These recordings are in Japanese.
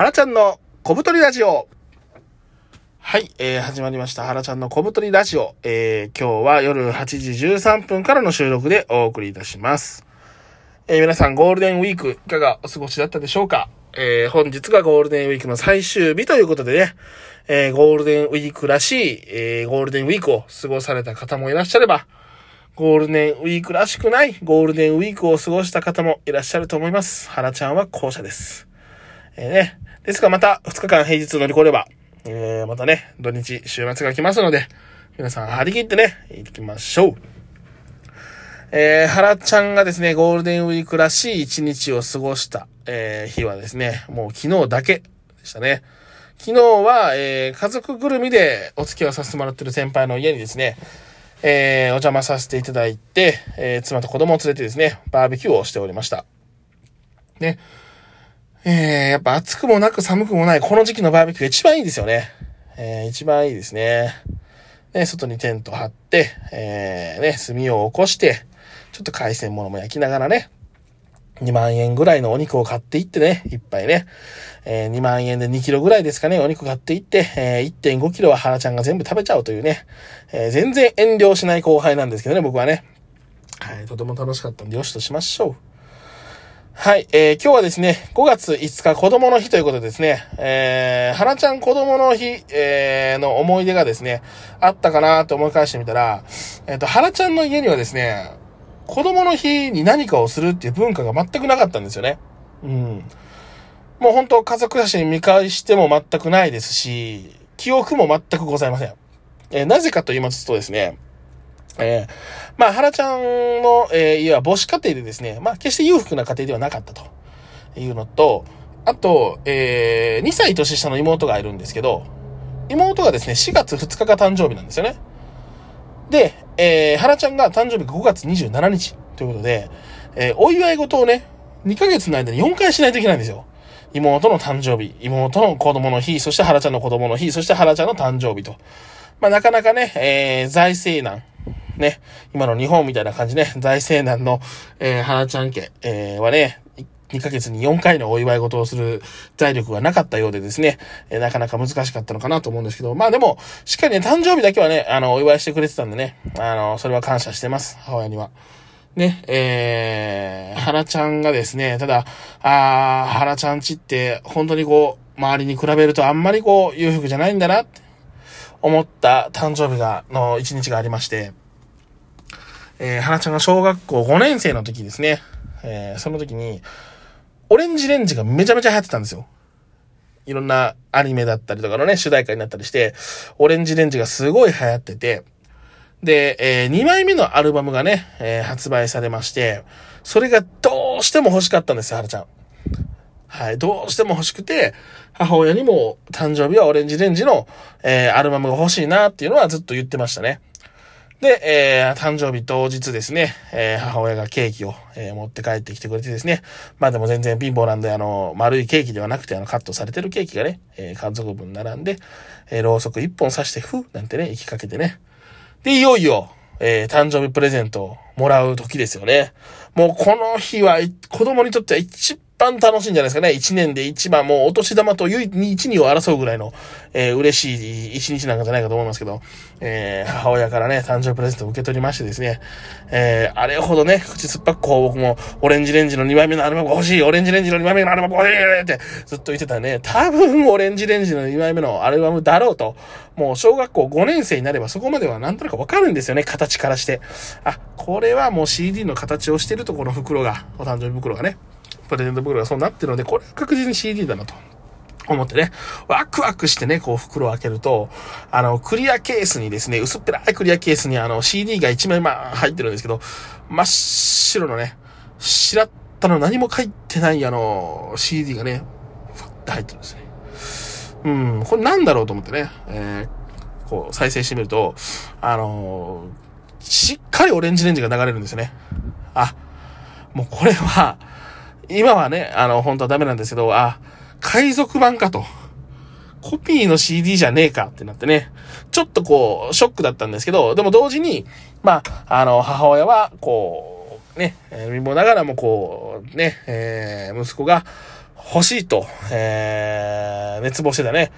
はらちゃんの小太りラジオ。はい、えー、始まりました。はらちゃんの小太りラジオ。えー、今日は夜8時13分からの収録でお送りいたします。えー、皆さんゴールデンウィークいかがお過ごしだったでしょうか？えー、本日がゴールデンウィークの最終日ということでね、えー、ゴールデンウィークらしい、えー、ゴールデンウィークを過ごされた方もいらっしゃれば、ゴールデンウィークらしくないゴールデンウィークを過ごした方もいらっしゃると思います。はらちゃんは後者です。えー、ね。ですがまた2日間平日乗り越えれば、えー、またね、土日、週末が来ますので、皆さん張り切ってね、行きましょう。えー、原ちゃんがですね、ゴールデンウィークらしい一日を過ごした、えー、日はですね、もう昨日だけでしたね。昨日は、えー、家族ぐるみでお付き合いさせてもらってる先輩の家にですね、えー、お邪魔させていただいて、えー、妻と子供を連れてですね、バーベキューをしておりました。ね。えー、やっぱ暑くもなく寒くもないこの時期のバーベキューが一番いいんですよね。えー、一番いいですね。ね、外にテント張って、えー、ね、炭を起こして、ちょっと海鮮物も焼きながらね、2万円ぐらいのお肉を買っていってね、いっぱいね、えー、2万円で2キロぐらいですかね、お肉買っていって、えー、1.5キロは原ちゃんが全部食べちゃうというね、えー、全然遠慮しない後輩なんですけどね、僕はね。はい、とても楽しかったんで、よしとしましょう。はい、えー、今日はですね、5月5日子供の日ということでですね、えー、原ちゃん子供の日、えー、の思い出がですね、あったかなと思い返してみたら、えっ、ー、と、原ちゃんの家にはですね、子供の日に何かをするっていう文化が全くなかったんですよね。うん。もう本当家族写真見返しても全くないですし、記憶も全くございません。えー、なぜかと言いますとですね、えー、まあ、原ちゃんの、えー、家は母子家庭でですね、まあ、決して裕福な家庭ではなかったというのと、あと、えー、2歳年下の妹がいるんですけど、妹がですね、4月2日が誕生日なんですよね。で、えー、原ちゃんが誕生日が5月27日ということで、えー、お祝い事をね、2ヶ月の間に4回しないといけないんですよ。妹の誕生日、妹の子供の日、そして原ちゃんの子供の日、そして原ちゃんの誕生日と。まあ、なかなかね、えー、財政難。ね、今の日本みたいな感じね、財政難の、えー、原ちゃん家、えー、はね、2ヶ月に4回のお祝い事をする財力がなかったようでですね、え、なかなか難しかったのかなと思うんですけど、まあでも、しっかりね、誕生日だけはね、あの、お祝いしてくれてたんでね、あの、それは感謝してます、母親には。ね、えー、原ちゃんがですね、ただ、あー、原ちゃんちって、本当にこう、周りに比べるとあんまりこう、裕福じゃないんだな、って思った誕生日が、の一日がありまして、えー、原ちゃんが小学校5年生の時ですね、えー、その時に、オレンジレンジがめちゃめちゃ流行ってたんですよ。いろんなアニメだったりとかのね、主題歌になったりして、オレンジレンジがすごい流行ってて、で、えー、2枚目のアルバムがね、えー、発売されまして、それがどうしても欲しかったんですよ、はるちゃん。はい、どうしても欲しくて、母親にも誕生日はオレンジレンジの、えー、アルバムが欲しいなっていうのはずっと言ってましたね。で、えー、誕生日当日ですね、えー、母親がケーキを、えー、持って帰ってきてくれてですね、まあでも全然貧乏なんで、あの、丸いケーキではなくて、あの、カットされてるケーキがね、えー、家族分並んで、えー、ろうそく一本刺して、ふなんてね、行きかけてね、で、いよいよ、えー、誕生日プレゼントをもらう時ですよね。もうこの日は子供にとっては一番楽しいんじゃないですかね。一年で一番もうお年玉と唯一二を争うぐらいの、えー、嬉しい一日なんかじゃないかと思いますけど、えー、母親からね、誕生日プレゼントを受け取りましてですね、えー、あれほどね、口酸っぱくこう僕もオレンジレンジの2枚目のアルバム欲しい、オレンジレンジの2枚目のアルバムが欲しいってずっと言ってたね、多分オレンジレンジの2枚目のアルバムだろうと、もう小学校5年生になればそこまではなんとなくわかるんですよね、形からして。あ、これはもう CD の形をしてるとこの袋が、お誕生日袋がね。プレゼント袋がそうなってるので、これは確実に CD だなと。思ってね、ワクワクしてね、こう袋を開けると、あの、クリアケースにですね、薄っぺらいクリアケースにあの CD が1枚まあ入ってるんですけど、真っ白のね、白ったの何も書いてないあの CD がね、ふって入ってるんですね。うん、これなんだろうと思ってね、えー、こう再生してみると、あの、しっかりオレンジレンジが流れるんですよね。あ、もうこれは、今はね、あの、本当はダメなんですけど、あ、海賊版かと。コピーの CD じゃねえかってなってね、ちょっとこう、ショックだったんですけど、でも同時に、まあ、あの、母親は、こう、ね、えー、貧乏ながらもこう、ね、えー、息子が欲しいと、えー、熱望してたね、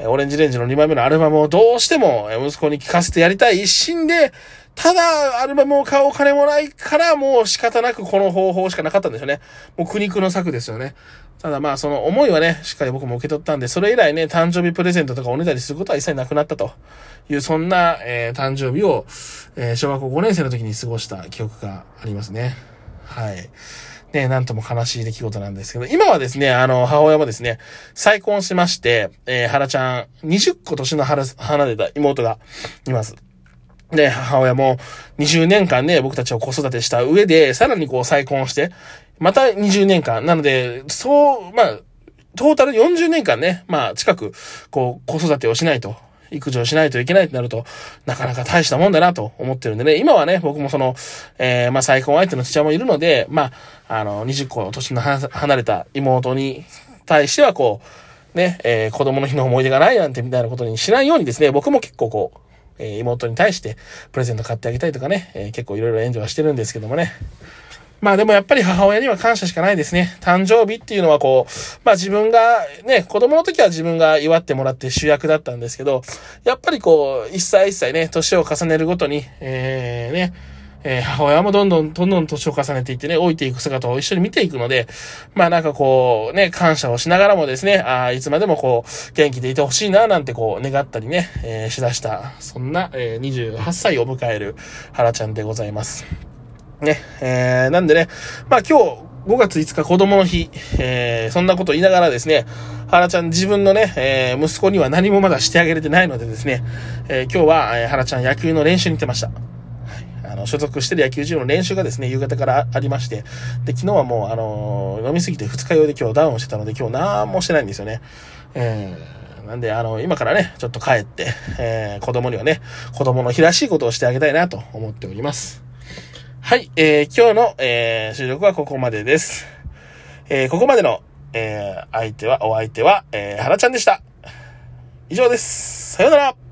オレンジレンジの2枚目のアルバムをどうしても息子に聴かせてやりたい一心で、ただ、アルバムを買うお金もないから、もう仕方なくこの方法しかなかったんですよね。もう苦肉の策ですよね。ただまあ、その思いはね、しっかり僕も受け取ったんで、それ以来ね、誕生日プレゼントとかおねだりすることは一切なくなったという、そんな、えー、誕生日を、えー、小学校5年生の時に過ごした記憶がありますね。はい。ね、なんとも悲しい出来事なんですけど、今はですね、あの、母親もですね、再婚しまして、えー、原ちゃん、20個年の離れた妹がいます。で、母親も20年間ね、僕たちを子育てした上で、さらにこう再婚して、また20年間。なので、そう、まあ、トータル40年間ね、まあ、近く、こう、子育てをしないと育児をしないといけないとなると、なかなか大したもんだなと思ってるんでね、今はね、僕もその、えー、まあ再婚相手の父親もいるので、まあ、あの、20個の年の離れた妹に対してはこう、ね、えー、子供の日の思い出がないなんてみたいなことにしないようにですね、僕も結構こう、えー、妹に対してプレゼント買ってあげたりとかね、えー、結構いろいろ援助はしてるんですけどもね。まあでもやっぱり母親には感謝しかないですね。誕生日っていうのはこう、まあ自分がね、子供の時は自分が祝ってもらって主役だったんですけど、やっぱりこう、一歳一歳ね、年を重ねるごとに、えー、ね、えー、母親もどんどん、どんどん年を重ねていってね、老いていく姿を一緒に見ていくので、まあなんかこう、ね、感謝をしながらもですね、ああ、いつまでもこう、元気でいてほしいな、なんてこう、願ったりね、えー、しだした、そんな、えー、28歳を迎える原ちゃんでございます。ね、えー、なんでね、まあ今日、5月5日子供の日、えー、そんなこと言いながらですね、原ちゃん自分のね、えー、息子には何もまだしてあげれてないのでですね、えー、今日は、えー、原ちゃん野球の練習に行ってました。所属してる野球チームの練習がですね、夕方からありまして、で、昨日はもう、あの飲みすぎて二日酔いで今日ダウンしてたので、今日何もしてないんですよね。えー、なんで、あの、今からね、ちょっと帰って、えー、子供にはね、子供の日らしいことをしてあげたいなと思っております。はい、えー、今日の、えー、収録はここまでです。えー、ここまでの、えー、相手は、お相手は、えー、原ちゃんでした。以上です。さようなら。